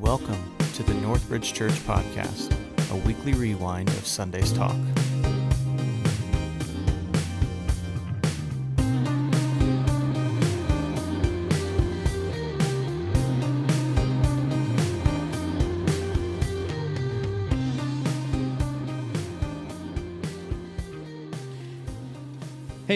Welcome to the Northbridge Church Podcast, a weekly rewind of Sunday's talk.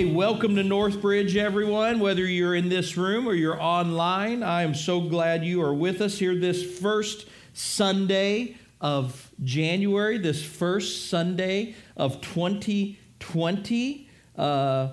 Hey, welcome to Northbridge, everyone. Whether you're in this room or you're online, I am so glad you are with us here this first Sunday of January, this first Sunday of 2020. Uh,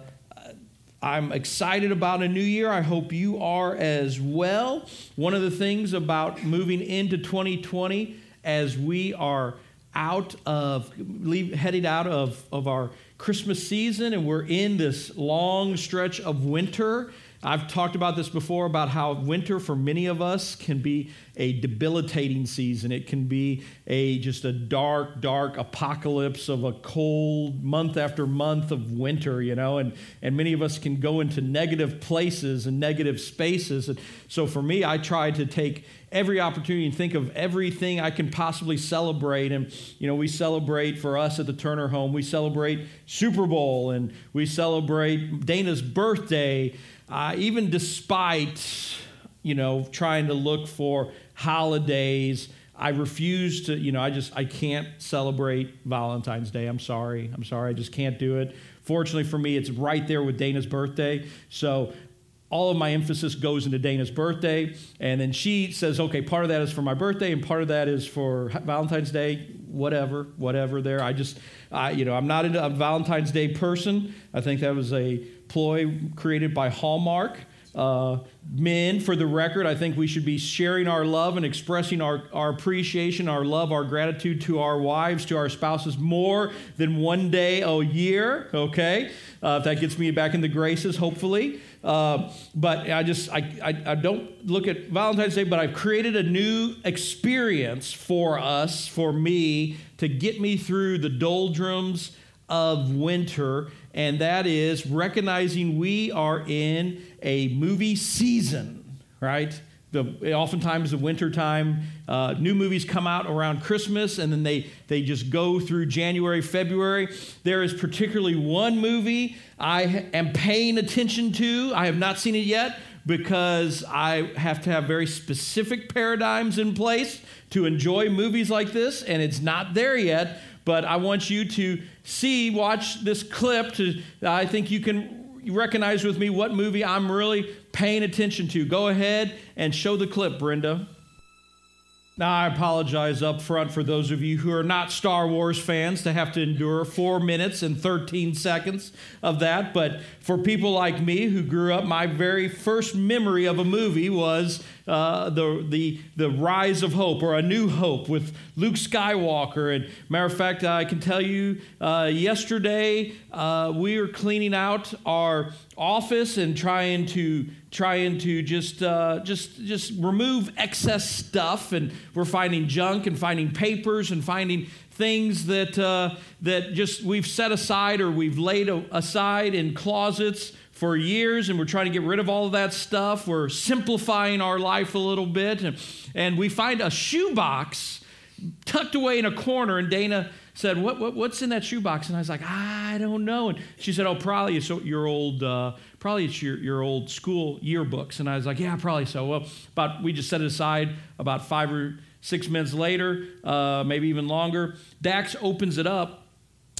I'm excited about a new year. I hope you are as well. One of the things about moving into 2020 as we are out of, leave, headed out of, of our Christmas season and we're in this long stretch of winter. I've talked about this before about how winter for many of us can be a debilitating season. It can be a just a dark, dark apocalypse of a cold month after month of winter, you know, and, and many of us can go into negative places and negative spaces. And so for me, I try to take every opportunity and think of everything I can possibly celebrate. And, you know, we celebrate for us at the Turner home, we celebrate Super Bowl and we celebrate Dana's birthday, uh, even despite, you know, trying to look for holidays. I refuse to, you know, I just, I can't celebrate Valentine's Day. I'm sorry. I'm sorry. I just can't do it. Fortunately for me, it's right there with Dana's birthday. So all of my emphasis goes into Dana's birthday. And then she says, okay, part of that is for my birthday and part of that is for Valentine's Day, whatever, whatever there. I just, I, you know, I'm not a Valentine's Day person. I think that was a ploy created by Hallmark. Uh, men, for the record, I think we should be sharing our love and expressing our, our appreciation, our love, our gratitude to our wives, to our spouses more than one day a year, okay? Uh, if that gets me back in the graces, hopefully. Uh, but I just, I, I, I, don't look at Valentine's Day, but I've created a new experience for us, for me, to get me through the doldrums of winter, and that is recognizing we are in a movie season, right? The, oftentimes the winter time, uh, new movies come out around Christmas and then they, they just go through January, February. There is particularly one movie I am paying attention to. I have not seen it yet because I have to have very specific paradigms in place to enjoy movies like this, and it's not there yet. But I want you to see, watch this clip. To I think you can recognize with me what movie I'm really paying attention to. Go ahead and show the clip, Brenda. Now, I apologize up front for those of you who are not Star Wars fans to have to endure four minutes and 13 seconds of that. But for people like me who grew up, my very first memory of a movie was uh, the, the, the Rise of Hope or A New Hope with Luke Skywalker. And matter of fact, I can tell you uh, yesterday uh, we were cleaning out our office and trying to trying to just uh, just just remove excess stuff and we're finding junk and finding papers and finding things that uh, that just we've set aside or we've laid aside in closets for years and we're trying to get rid of all of that stuff. We're simplifying our life a little bit. And, and we find a shoebox tucked away in a corner. And Dana said, what, what, What's in that shoebox? And I was like, I don't know. And she said, Oh, probably it's your old. Uh, probably it's your, your old school yearbooks. And I was like, yeah, probably so. Well, but we just set it aside about five or six minutes later, uh, maybe even longer. Dax opens it up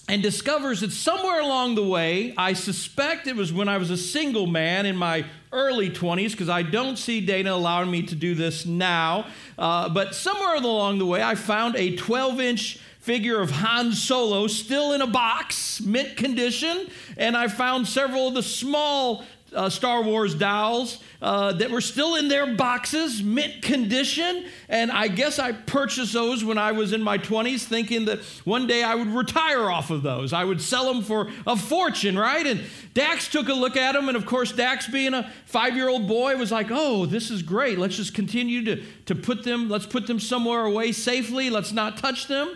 and discovers that somewhere along the way, I suspect it was when I was a single man in my early 20s, because I don't see Dana allowing me to do this now, uh, but somewhere along the way, I found a 12 inch figure of Han Solo still in a box, mint condition, and I found several of the small uh, Star Wars dowels uh, that were still in their boxes, mint condition. And I guess I purchased those when I was in my 20s, thinking that one day I would retire off of those. I would sell them for a fortune, right? And Dax took a look at them. And of course, Dax, being a five year old boy, was like, oh, this is great. Let's just continue to, to put them, let's put them somewhere away safely. Let's not touch them.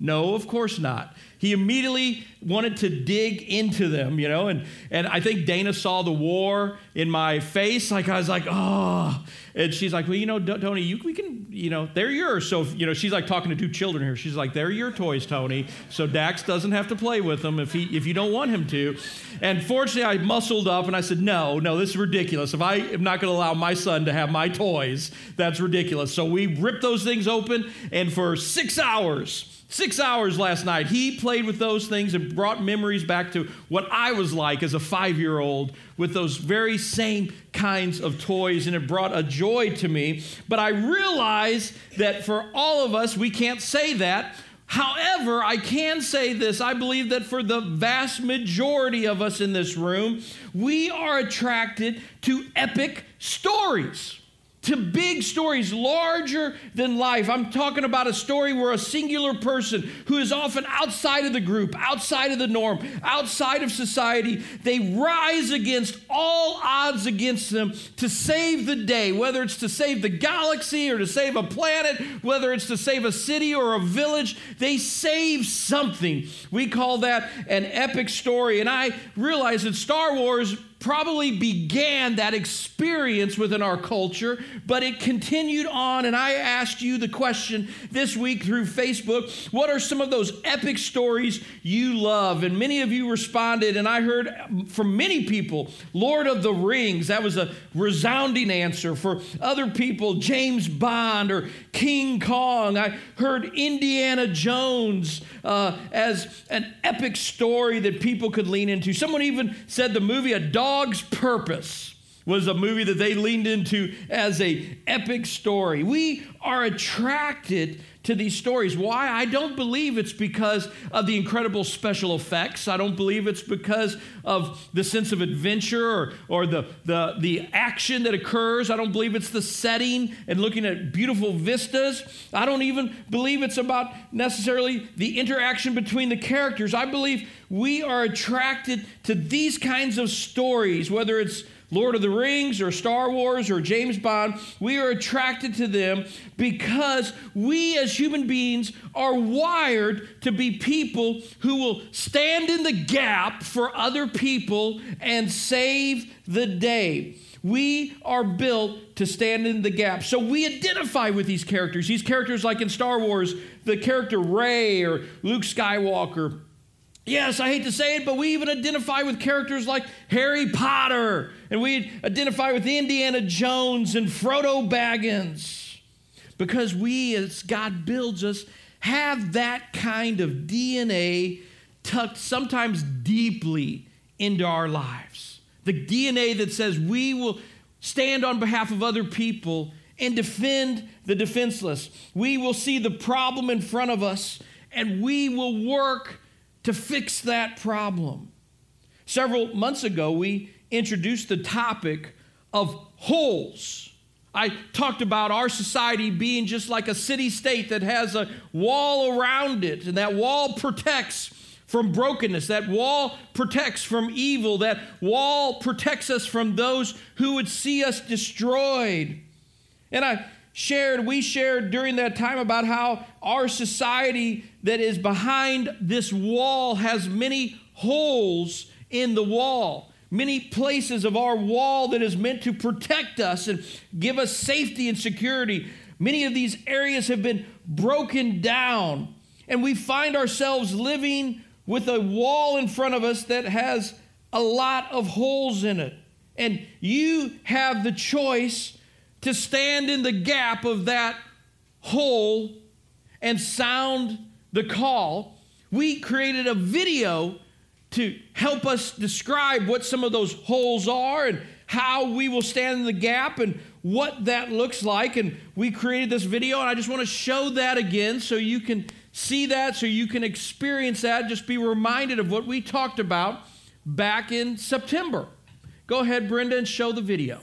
No, of course not. He immediately wanted to dig into them, you know, and, and I think Dana saw the war in my face. Like I was like, oh, and she's like, well, you know, Tony, you, we can, you know, they're yours. So, you know, she's like talking to two children here. She's like, they're your toys, Tony. So Dax doesn't have to play with them if he, if you don't want him to. And fortunately, I muscled up and I said, no, no, this is ridiculous. If I am not going to allow my son to have my toys, that's ridiculous. So we ripped those things open, and for six hours, Six hours last night, he played with those things and brought memories back to what I was like as a five year old with those very same kinds of toys, and it brought a joy to me. But I realize that for all of us, we can't say that. However, I can say this I believe that for the vast majority of us in this room, we are attracted to epic stories to big stories larger than life. I'm talking about a story where a singular person who is often outside of the group, outside of the norm, outside of society, they rise against all odds against them to save the day, whether it's to save the galaxy or to save a planet, whether it's to save a city or a village, they save something. We call that an epic story. And I realize that Star Wars probably began that experience within our culture, but it continued on. And I asked you the question this week through Facebook what are some of those epic stories you love? And many of you responded, and I heard from many people Lord of the Rings. That was a resounding answer. For other people, James Bond or King Kong. I heard Indiana Jones uh, as an epic story that people could lean into. Someone even said the movie A Dog Dog's Purpose was a movie that they leaned into as a epic story. We are attracted to these stories. Why? I don't believe it's because of the incredible special effects. I don't believe it's because of the sense of adventure or, or the, the, the action that occurs. I don't believe it's the setting and looking at beautiful vistas. I don't even believe it's about necessarily the interaction between the characters. I believe we are attracted to these kinds of stories, whether it's Lord of the Rings or Star Wars or James Bond, we are attracted to them because we as human beings are wired to be people who will stand in the gap for other people and save the day. We are built to stand in the gap. So we identify with these characters. These characters, like in Star Wars, the character Rey or Luke Skywalker. Yes, I hate to say it, but we even identify with characters like Harry Potter, and we identify with Indiana Jones and Frodo Baggins, because we, as God builds us, have that kind of DNA tucked sometimes deeply into our lives. The DNA that says we will stand on behalf of other people and defend the defenseless. We will see the problem in front of us and we will work to fix that problem. Several months ago, we introduced the topic of holes. I talked about our society being just like a city state that has a wall around it, and that wall protects from brokenness. That wall protects from evil. That wall protects us from those who would see us destroyed. And I shared, we shared during that time about how our society that is behind this wall has many holes in the wall, many places of our wall that is meant to protect us and give us safety and security. Many of these areas have been broken down, and we find ourselves living with a wall in front of us that has a lot of holes in it. And you have the choice to stand in the gap of that hole and sound the call, we created a video to help us describe what some of those holes are and how we will stand in the gap and what that looks like. And we created this video, and I just want to show that again so you can see that, so you can experience that. Just be reminded of what we talked about back in September. Go ahead, Brenda, and show the video.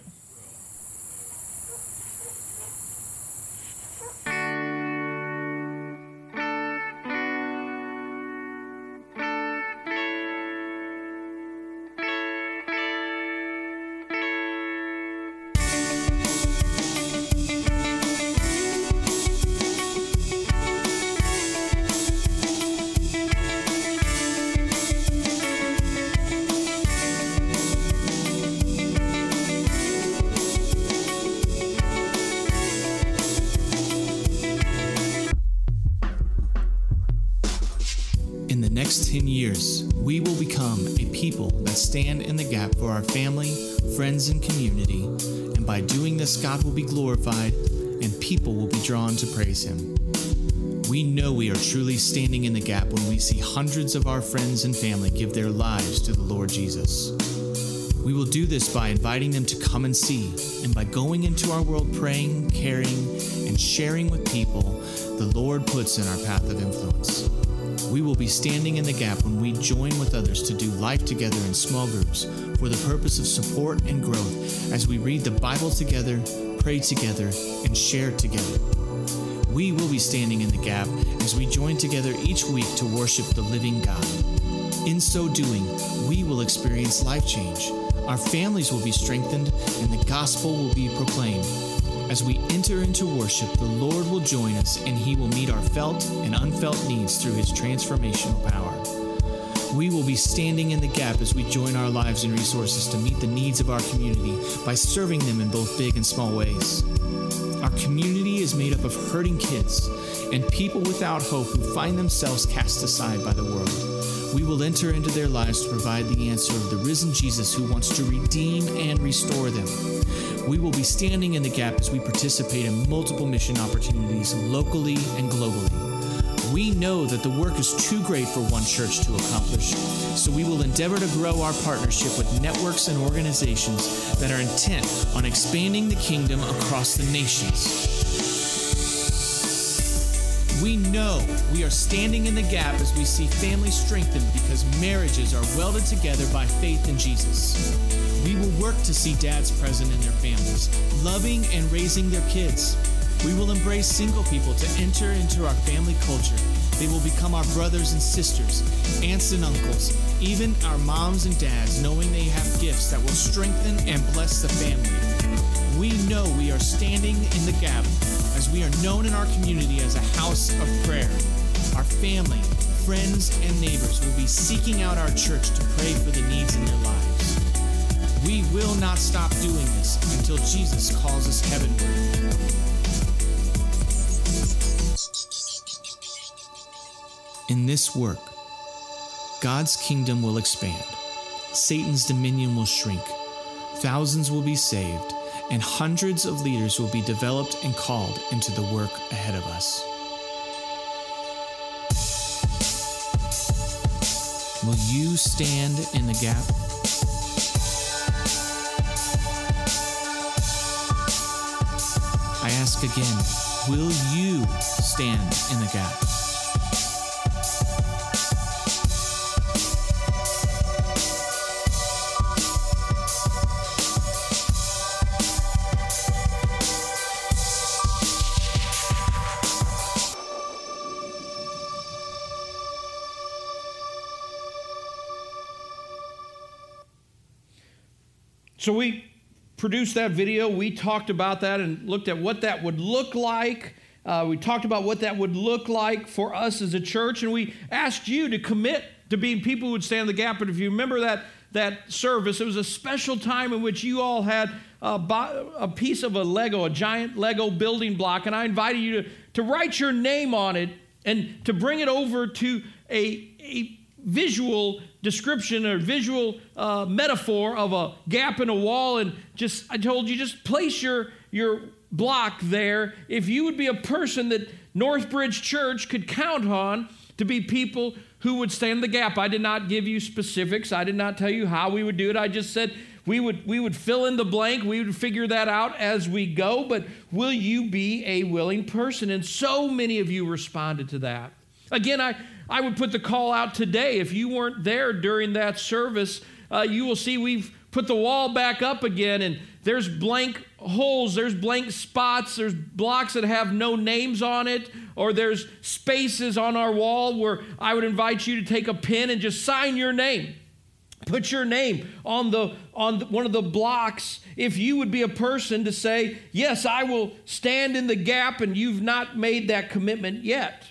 Drawn to praise Him. We know we are truly standing in the gap when we see hundreds of our friends and family give their lives to the Lord Jesus. We will do this by inviting them to come and see, and by going into our world praying, caring, and sharing with people the Lord puts in our path of influence. We will be standing in the gap when we join with others to do life together in small groups for the purpose of support and growth as we read the Bible together, pray together, and share together we will be standing in the gap as we join together each week to worship the living God. In so doing, we will experience life change. Our families will be strengthened, and the gospel will be proclaimed. As we enter into worship, the Lord will join us and He will meet our felt and unfelt needs through His transformational power. We will be standing in the gap as we join our lives and resources to meet the needs of our community by serving them in both big and small ways. Our community is made up of hurting kids and people without hope who find themselves cast aside by the world. We will enter into their lives to provide the answer of the risen Jesus who wants to redeem and restore them. We will be standing in the gap as we participate in multiple mission opportunities locally and globally. We know that the work is too great for one church to accomplish, so we will endeavor to grow our partnership with networks and organizations that are intent on expanding the kingdom across the nations. We know we are standing in the gap as we see families strengthened because marriages are welded together by faith in Jesus. We will work to see dads present in their families, loving and raising their kids we will embrace single people to enter into our family culture. They will become our brothers and sisters, aunts and uncles, even our moms and dads, knowing they have gifts that will strengthen and bless the family. We know we are standing in the gap as we are known in our community as a house of prayer. Our family, friends, and neighbors will be seeking out our church to pray for the needs in their lives. We will not stop doing this until Jesus calls us heavenward. In this work, God's kingdom will expand, Satan's dominion will shrink, thousands will be saved, and hundreds of leaders will be developed and called into the work ahead of us. Will you stand in the gap? I ask again, will you stand in the gap? So we produced that video. We talked about that and looked at what that would look like. Uh, we talked about what that would look like for us as a church, and we asked you to commit to being people who would stand the gap. But if you remember that that service, it was a special time in which you all had a, a piece of a Lego, a giant Lego building block, and I invited you to, to write your name on it and to bring it over to a, a visual description or visual uh, metaphor of a gap in a wall and just i told you just place your your block there. If you would be a person that northbridge church could count on to be people who would stand the gap i did not give you specifics. I did not tell you how we would do it. I just said we would we would fill in the blank. We would figure that out as we go. But will you be a willing person? And so many of you responded to that. Again i I would put the call out today. If you weren't there during that service, uh, you will see we've put the wall back up again, and there's blank holes, there's blank spots, there's blocks that have no names on it, or there's spaces on our wall where I would invite you to take a pen and just sign your name. Put your name on the on the, one of the blocks if you would be a person to say, "Yes, I will stand in the gap," and you've not made that commitment yet.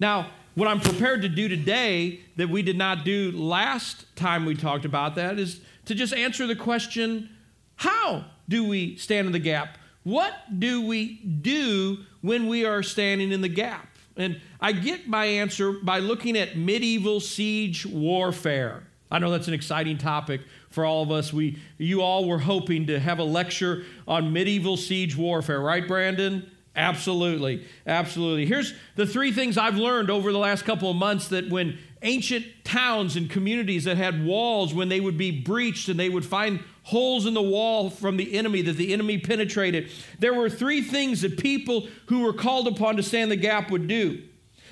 Now, what I'm prepared to do today that we did not do last time we talked about that is to just answer the question how do we stand in the gap? What do we do when we are standing in the gap? And I get my answer by looking at medieval siege warfare. I know that's an exciting topic for all of us. We, you all were hoping to have a lecture on medieval siege warfare, right, Brandon? Absolutely. Absolutely. Here's the three things I've learned over the last couple of months that when ancient towns and communities that had walls, when they would be breached and they would find holes in the wall from the enemy that the enemy penetrated, there were three things that people who were called upon to stand the gap would do.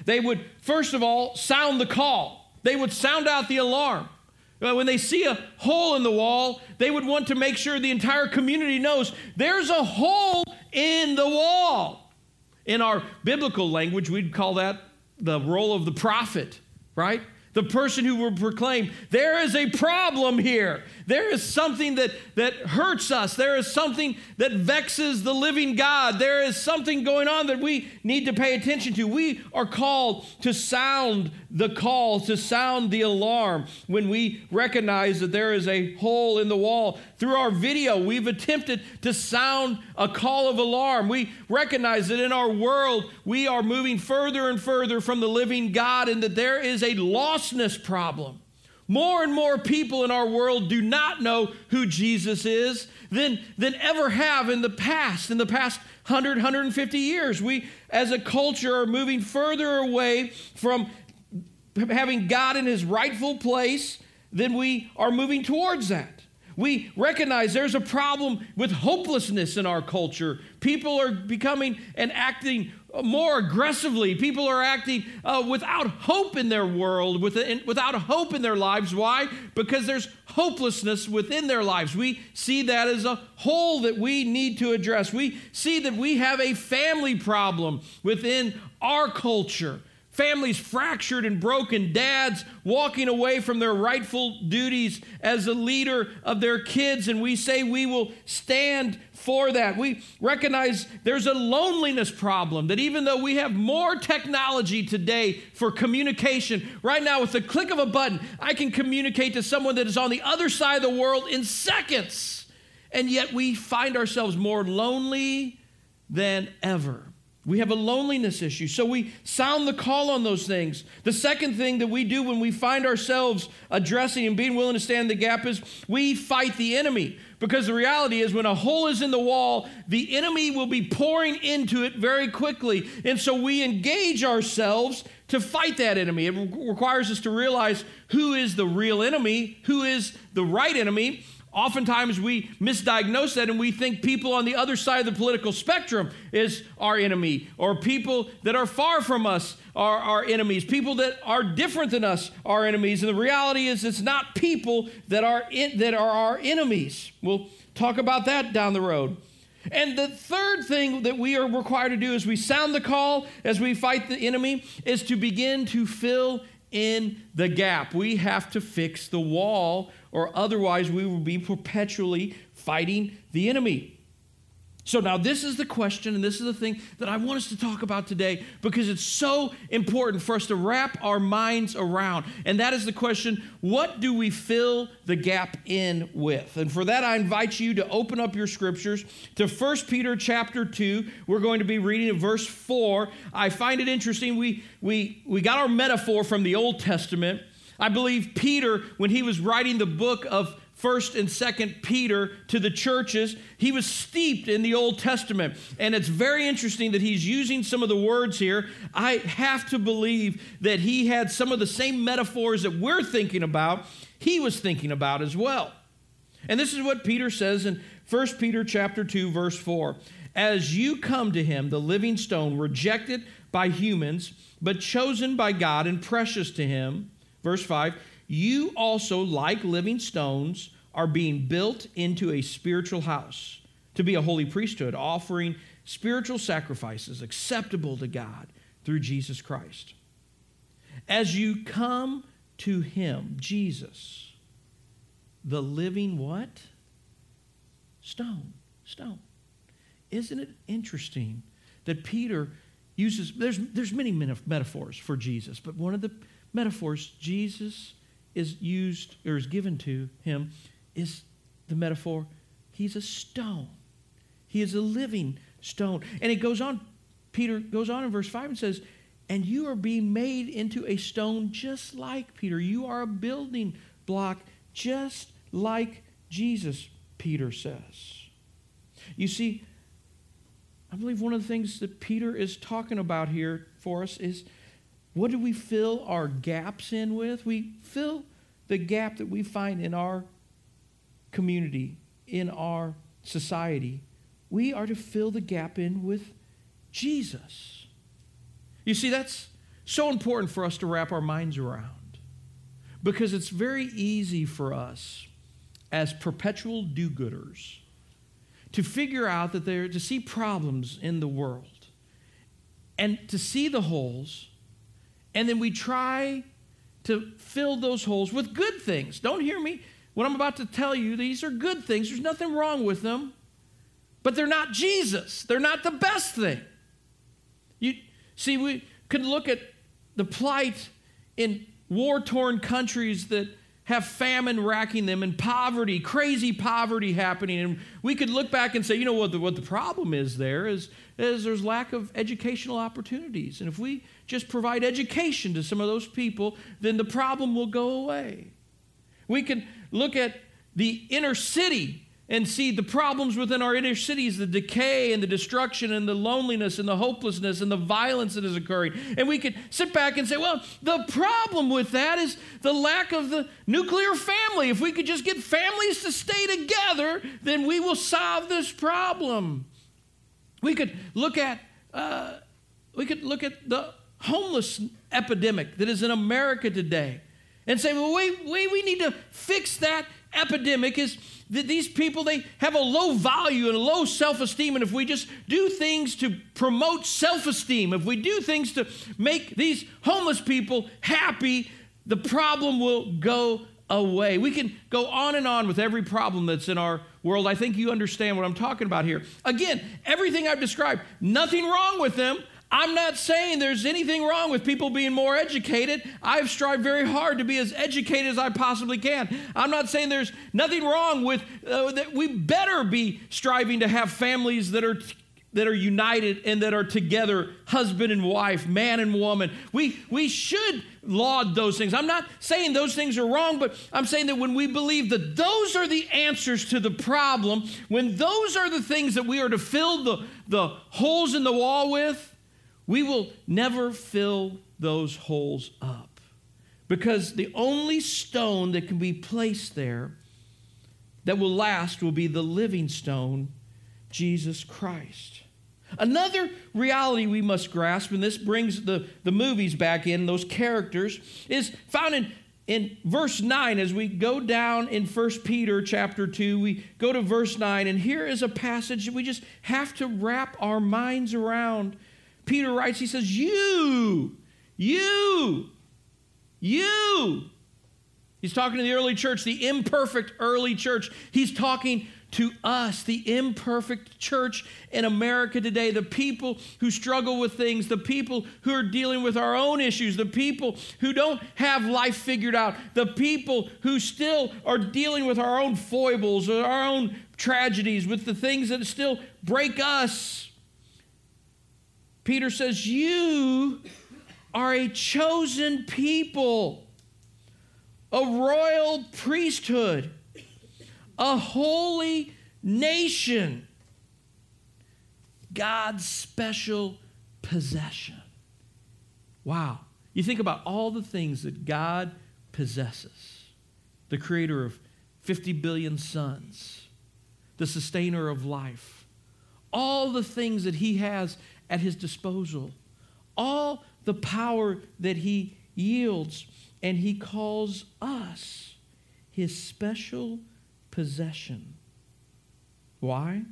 They would, first of all, sound the call, they would sound out the alarm. Uh, when they see a hole in the wall, they would want to make sure the entire community knows there's a hole in the wall. In our biblical language, we'd call that the role of the prophet, right? the person who will proclaim, there is a problem here. There is something that, that hurts us. There is something that vexes the living God. There is something going on that we need to pay attention to. We are called to sound the call, to sound the alarm when we recognize that there is a hole in the wall. Through our video, we've attempted to sound a call of alarm. We recognize that in our world, we are moving further and further from the living God and that there is a lostness problem. More and more people in our world do not know who Jesus is than, than ever have in the past, in the past 100, 150 years. We, as a culture, are moving further away from having God in his rightful place than we are moving towards that. We recognize there's a problem with hopelessness in our culture. People are becoming and acting more aggressively. People are acting uh, without hope in their world, without hope in their lives. Why? Because there's hopelessness within their lives. We see that as a hole that we need to address. We see that we have a family problem within our culture. Families fractured and broken, dads walking away from their rightful duties as a leader of their kids, and we say we will stand for that. We recognize there's a loneliness problem that even though we have more technology today for communication, right now with the click of a button, I can communicate to someone that is on the other side of the world in seconds. And yet we find ourselves more lonely than ever. We have a loneliness issue. So we sound the call on those things. The second thing that we do when we find ourselves addressing and being willing to stand the gap is we fight the enemy. Because the reality is, when a hole is in the wall, the enemy will be pouring into it very quickly. And so we engage ourselves to fight that enemy. It requires us to realize who is the real enemy, who is the right enemy, Oftentimes we misdiagnose that and we think people on the other side of the political spectrum is our enemy, or people that are far from us are our enemies, people that are different than us are enemies. And the reality is, it's not people that are, in, that are our enemies. We'll talk about that down the road. And the third thing that we are required to do as we sound the call, as we fight the enemy, is to begin to fill in the gap. We have to fix the wall or otherwise we will be perpetually fighting the enemy. So, now this is the question, and this is the thing that I want us to talk about today because it's so important for us to wrap our minds around. And that is the question what do we fill the gap in with? And for that, I invite you to open up your scriptures to 1 Peter chapter 2. We're going to be reading at verse 4. I find it interesting. We, we, we got our metaphor from the Old Testament. I believe Peter, when he was writing the book of first and second peter to the churches he was steeped in the old testament. And it's very interesting that he's using some of the words here. I have to believe that he had some of the same metaphors that we're thinking about he was thinking about as well. And this is what peter says in 1 peter chapter 2 verse 4 as you come to him the living stone rejected by humans but chosen by god and precious to him Verse 5 You also, like living stones, are being built into a spiritual house to be a holy priesthood, offering spiritual sacrifices acceptable to God through Jesus Christ. As you come to Him, Jesus, the living what? Stone. Stone. Isn't it interesting that Peter uses, there's, there's many metaphors for Jesus, but one of the metaphors Jesus is used or is given to him is the metaphor he's a stone. He is a living stone. And it goes on, Peter goes on in verse 5 and says, And you are being made into a stone just like Peter. You are a building block just like Jesus, Peter says. You see, I believe one of the things that Peter is talking about here for us is what do we fill our gaps in with? We fill the gap that we find in our community, in our society. We are to fill the gap in with Jesus. You see, that's so important for us to wrap our minds around because it's very easy for us as perpetual do gooders to figure out that they're to see problems in the world and to see the holes, and then we try to fill those holes with good things. Don't hear me. What I'm about to tell you, these are good things. There's nothing wrong with them, but they're not Jesus. They're not the best thing. You see, we could look at the plight in war torn countries that have famine racking them and poverty, crazy poverty happening. And we could look back and say, you know what the, what the problem is there is, is there's lack of educational opportunities. And if we just provide education to some of those people, then the problem will go away. We can look at the inner city and see the problems within our inner cities the decay and the destruction and the loneliness and the hopelessness and the violence that is occurring. And we could sit back and say, well, the problem with that is the lack of the nuclear family. If we could just get families to stay together, then we will solve this problem. We could look at, uh, we could look at the homeless epidemic that is in America today and say, well, we, we, we need to fix that epidemic is that these people they have a low value and a low self-esteem. And if we just do things to promote self-esteem if we do things to make these homeless people happy the problem will go away. We can go on and on with every problem that's in our world. I think you understand what i'm talking about here. Again everything i've described nothing wrong with them I'm not saying there's anything wrong with people being more educated. I've strived very hard to be as educated as I possibly can. I'm not saying there's nothing wrong with uh, that we better be striving to have families that are that are united and that are together, husband and wife, man and woman. We we should laud those things. I'm not saying those things are wrong, but I'm saying that when we believe that those are the answers to the problem, when those are the things that we are to fill the, the holes in the wall with, we will never fill those holes up because the only stone that can be placed there that will last will be the living stone, Jesus Christ. Another reality we must grasp, and this brings the, the movies back in, those characters, is found in, in verse 9. As we go down in 1 Peter chapter 2, we go to verse 9, and here is a passage that we just have to wrap our minds around. Peter writes, he says, You, you, you. He's talking to the early church, the imperfect early church. He's talking to us, the imperfect church in America today, the people who struggle with things, the people who are dealing with our own issues, the people who don't have life figured out, the people who still are dealing with our own foibles our own tragedies, with the things that still break us. Peter says, You are a chosen people, a royal priesthood, a holy nation, God's special possession. Wow. You think about all the things that God possesses the creator of 50 billion suns, the sustainer of life, all the things that he has at his disposal, all the power that he yields, and he calls us his special possession. Why?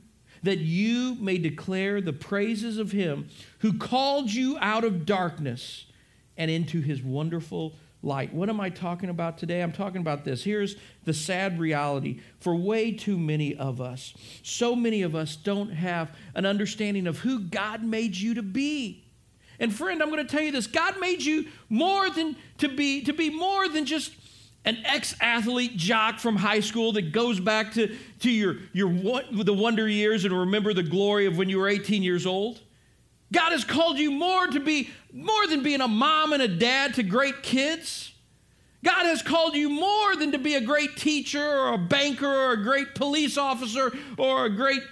That you may declare the praises of him who called you out of darkness and into his wonderful light. What am I talking about today? I'm talking about this. Here's the sad reality for way too many of us. So many of us don't have an understanding of who God made you to be. And friend, I'm going to tell you this. God made you more than to be to be more than just an ex-athlete jock from high school that goes back to, to your, your the wonder years and remember the glory of when you were 18 years old. God has called you more to be more than being a mom and a dad to great kids. God has called you more than to be a great teacher or a banker or a great police officer or a great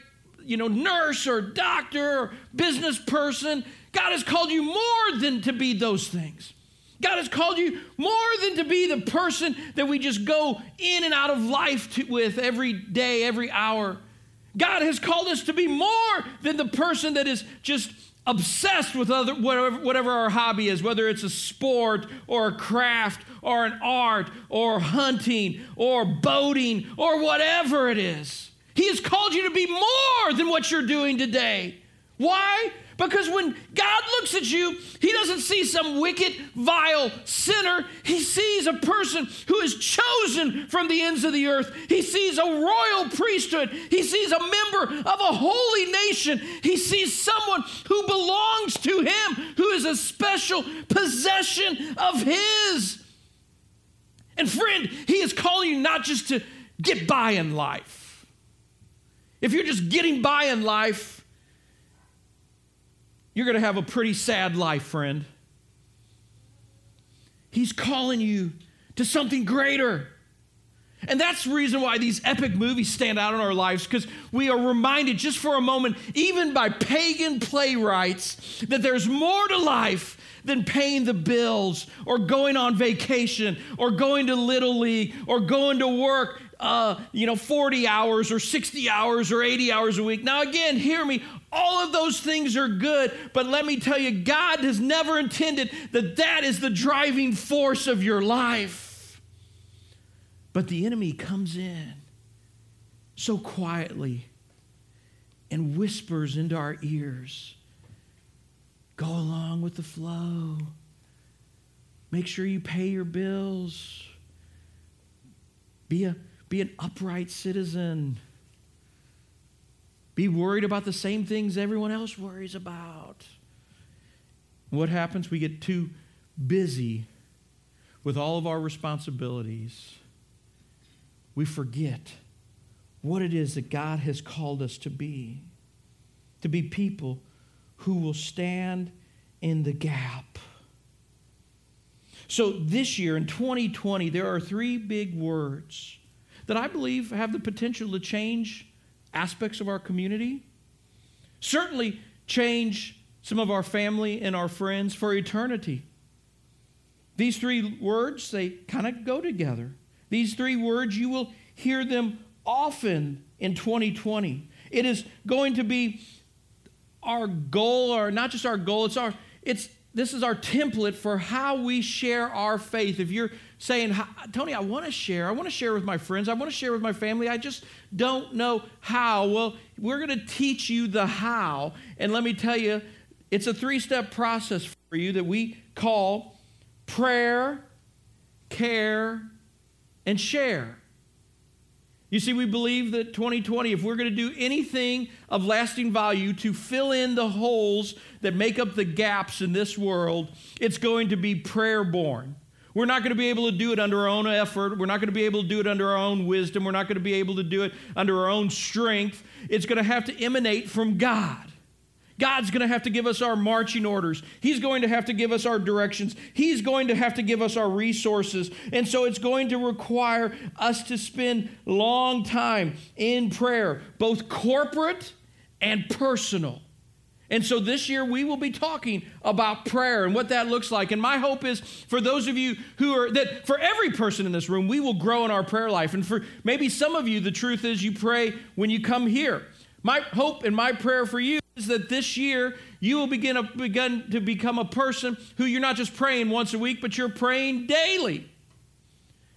you know nurse or doctor or business person. God has called you more than to be those things. God has called you more than to be the person that we just go in and out of life to, with every day, every hour. God has called us to be more than the person that is just obsessed with other, whatever, whatever our hobby is, whether it's a sport or a craft or an art or hunting or boating or whatever it is. He has called you to be more than what you're doing today. Why? Because when God looks at you, He doesn't see some wicked, vile sinner. He sees a person who is chosen from the ends of the earth. He sees a royal priesthood. He sees a member of a holy nation. He sees someone who belongs to Him, who is a special possession of His. And friend, He is calling you not just to get by in life. If you're just getting by in life, you're going to have a pretty sad life, friend. He's calling you to something greater. And that's the reason why these epic movies stand out in our lives, because we are reminded just for a moment, even by pagan playwrights, that there's more to life than paying the bills or going on vacation or going to Little League or going to work, uh, you know, 40 hours or 60 hours or 80 hours a week. Now, again, hear me. All of those things are good, but let me tell you, God has never intended that that is the driving force of your life. But the enemy comes in so quietly and whispers into our ears go along with the flow. Make sure you pay your bills. Be, a, be an upright citizen. Be worried about the same things everyone else worries about. What happens? We get too busy with all of our responsibilities. We forget what it is that God has called us to be to be people who will stand in the gap. So, this year in 2020, there are three big words that I believe have the potential to change aspects of our community, certainly change some of our family and our friends for eternity. These three words, they kind of go together. These three words, you will hear them often in 2020. It is going to be our goal, or not just our goal, it's our, it's this is our template for how we share our faith. If you're saying, Tony, I want to share, I want to share with my friends, I want to share with my family, I just don't know how. Well, we're going to teach you the how. And let me tell you, it's a three step process for you that we call prayer, care, and share. You see, we believe that 2020, if we're going to do anything of lasting value to fill in the holes that make up the gaps in this world, it's going to be prayer born. We're not going to be able to do it under our own effort. We're not going to be able to do it under our own wisdom. We're not going to be able to do it under our own strength. It's going to have to emanate from God. God's going to have to give us our marching orders. He's going to have to give us our directions. He's going to have to give us our resources. And so it's going to require us to spend long time in prayer, both corporate and personal. And so this year we will be talking about prayer and what that looks like. And my hope is for those of you who are that for every person in this room, we will grow in our prayer life. And for maybe some of you, the truth is you pray when you come here. My hope and my prayer for you is that this year you will begin, a, begin to become a person who you're not just praying once a week, but you're praying daily.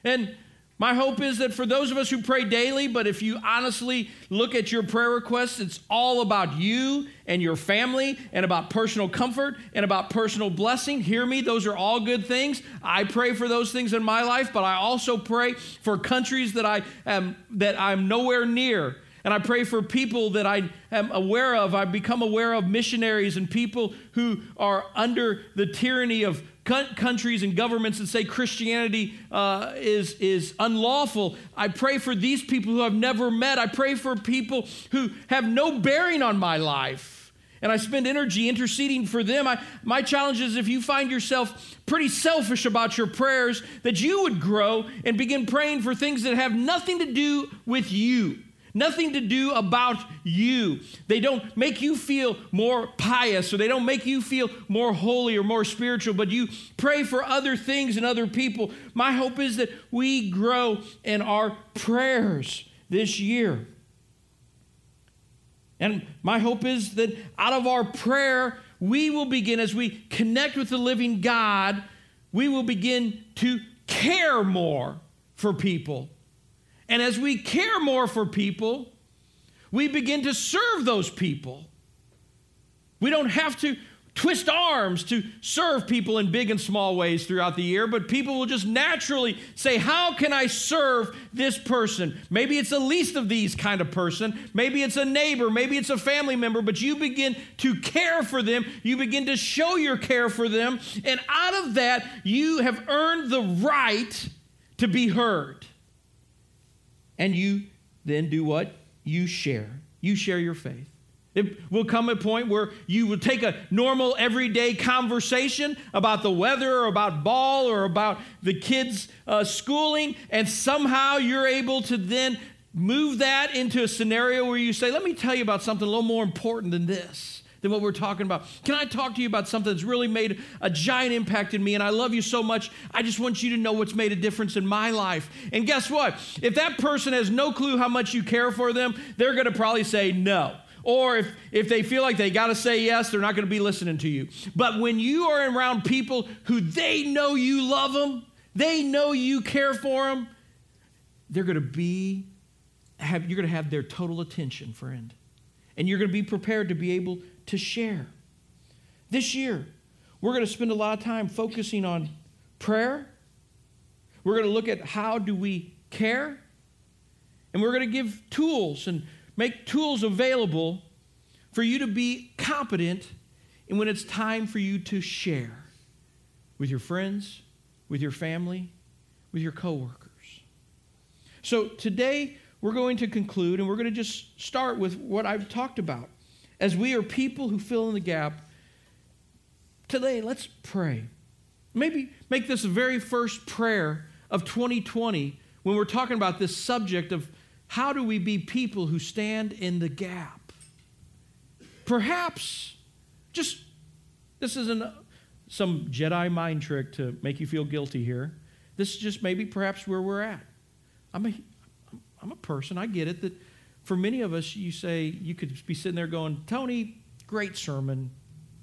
And my hope is that for those of us who pray daily, but if you honestly look at your prayer requests, it's all about you and your family and about personal comfort and about personal blessing. Hear me, those are all good things. I pray for those things in my life, but I also pray for countries that I am that I'm nowhere near and I pray for people that I am aware of. I've become aware of missionaries and people who are under the tyranny of countries and governments that say Christianity uh, is, is unlawful. I pray for these people who I've never met. I pray for people who have no bearing on my life. and I spend energy interceding for them. I, my challenge is if you find yourself pretty selfish about your prayers, that you would grow and begin praying for things that have nothing to do with you. Nothing to do about you. They don't make you feel more pious or they don't make you feel more holy or more spiritual, but you pray for other things and other people. My hope is that we grow in our prayers this year. And my hope is that out of our prayer, we will begin, as we connect with the living God, we will begin to care more for people. And as we care more for people, we begin to serve those people. We don't have to twist arms to serve people in big and small ways throughout the year, but people will just naturally say, How can I serve this person? Maybe it's a least of these kind of person. Maybe it's a neighbor. Maybe it's a family member, but you begin to care for them. You begin to show your care for them. And out of that, you have earned the right to be heard. And you then do what? You share. You share your faith. It will come a point where you will take a normal, everyday conversation about the weather or about ball or about the kids' uh, schooling, and somehow you're able to then move that into a scenario where you say, Let me tell you about something a little more important than this than what we're talking about. Can I talk to you about something that's really made a giant impact in me? And I love you so much. I just want you to know what's made a difference in my life. And guess what? If that person has no clue how much you care for them, they're going to probably say no. Or if, if they feel like they got to say yes, they're not going to be listening to you. But when you are around people who they know you love them, they know you care for them, they're going to be, have, you're going to have their total attention, friend. And you're going to be prepared to be able to share. This year, we're going to spend a lot of time focusing on prayer. We're going to look at how do we care. And we're going to give tools and make tools available for you to be competent and when it's time for you to share with your friends, with your family, with your coworkers. So today we're going to conclude and we're going to just start with what I've talked about as we are people who fill in the gap, today let's pray. Maybe make this the very first prayer of 2020 when we're talking about this subject of how do we be people who stand in the gap. Perhaps, just this isn't some Jedi mind trick to make you feel guilty here. This is just maybe perhaps where we're at. I'm a, I'm a person, I get it, that for many of us, you say, you could be sitting there going, Tony, great sermon.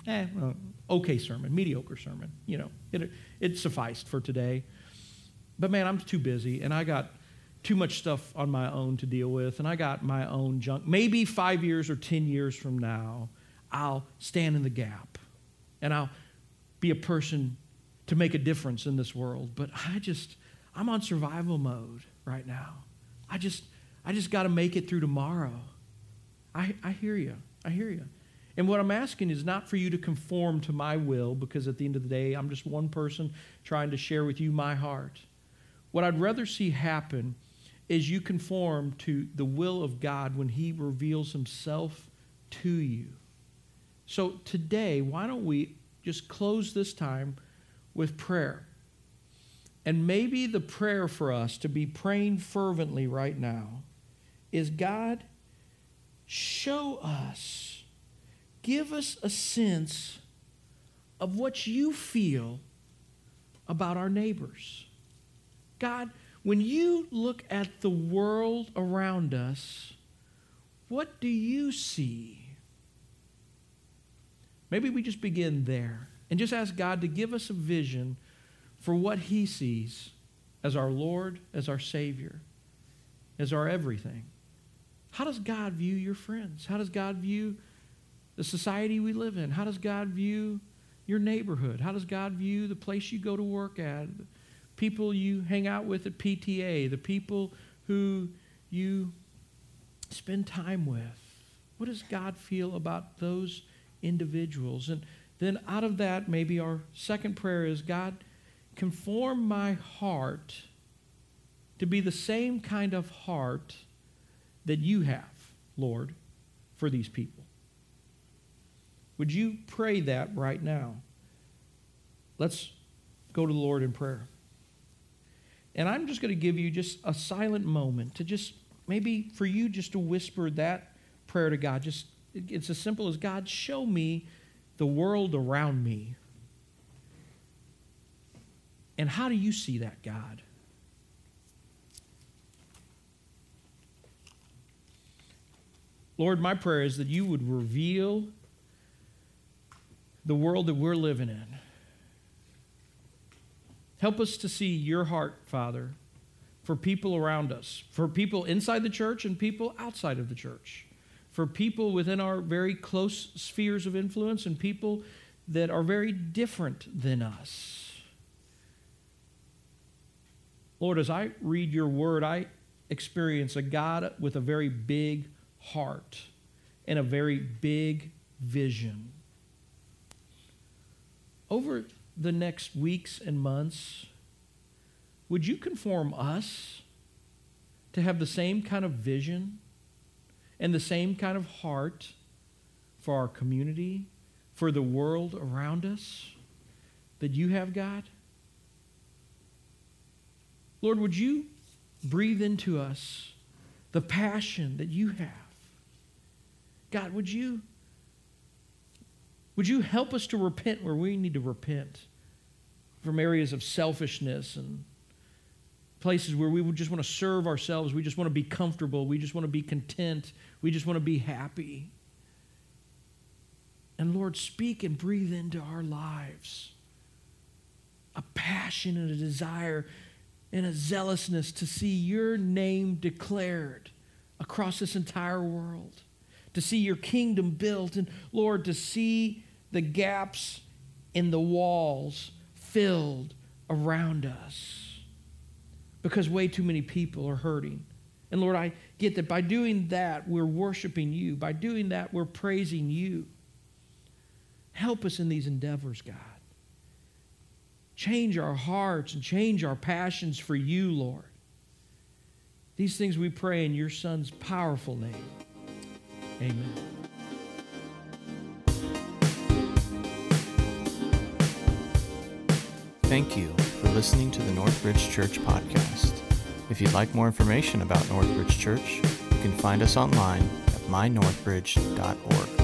Eh, well, okay sermon, mediocre sermon. You know, it, it sufficed for today. But man, I'm too busy and I got too much stuff on my own to deal with and I got my own junk. Maybe five years or 10 years from now, I'll stand in the gap and I'll be a person to make a difference in this world. But I just, I'm on survival mode right now. I just, I just got to make it through tomorrow. I, I hear you. I hear you. And what I'm asking is not for you to conform to my will, because at the end of the day, I'm just one person trying to share with you my heart. What I'd rather see happen is you conform to the will of God when He reveals Himself to you. So today, why don't we just close this time with prayer? And maybe the prayer for us to be praying fervently right now is God, show us, give us a sense of what you feel about our neighbors. God, when you look at the world around us, what do you see? Maybe we just begin there and just ask God to give us a vision for what He sees as our Lord, as our Savior, as our everything. How does God view your friends? How does God view the society we live in? How does God view your neighborhood? How does God view the place you go to work at? The people you hang out with at PTA, the people who you spend time with. What does God feel about those individuals? And then out of that, maybe our second prayer is God, conform my heart to be the same kind of heart that you have, Lord, for these people. Would you pray that right now? Let's go to the Lord in prayer. And I'm just going to give you just a silent moment to just maybe for you just to whisper that prayer to God. Just it's as simple as God, show me the world around me. And how do you see that, God? Lord, my prayer is that you would reveal the world that we're living in. Help us to see your heart, Father, for people around us, for people inside the church and people outside of the church, for people within our very close spheres of influence and people that are very different than us. Lord, as I read your word, I experience a God with a very big heart and a very big vision. Over the next weeks and months, would you conform us to have the same kind of vision and the same kind of heart for our community, for the world around us that you have, God? Lord, would you breathe into us the passion that you have? God, would you would you help us to repent where we need to repent from areas of selfishness and places where we just want to serve ourselves, we just want to be comfortable, we just want to be content, we just want to be happy. And Lord, speak and breathe into our lives a passion and a desire and a zealousness to see your name declared across this entire world to see your kingdom built, and Lord, to see the gaps in the walls filled around us. Because way too many people are hurting. And Lord, I get that by doing that, we're worshiping you. By doing that, we're praising you. Help us in these endeavors, God. Change our hearts and change our passions for you, Lord. These things we pray in your Son's powerful name. Amen. Thank you for listening to the Northbridge Church podcast. If you'd like more information about Northbridge Church, you can find us online at mynorthbridge.org.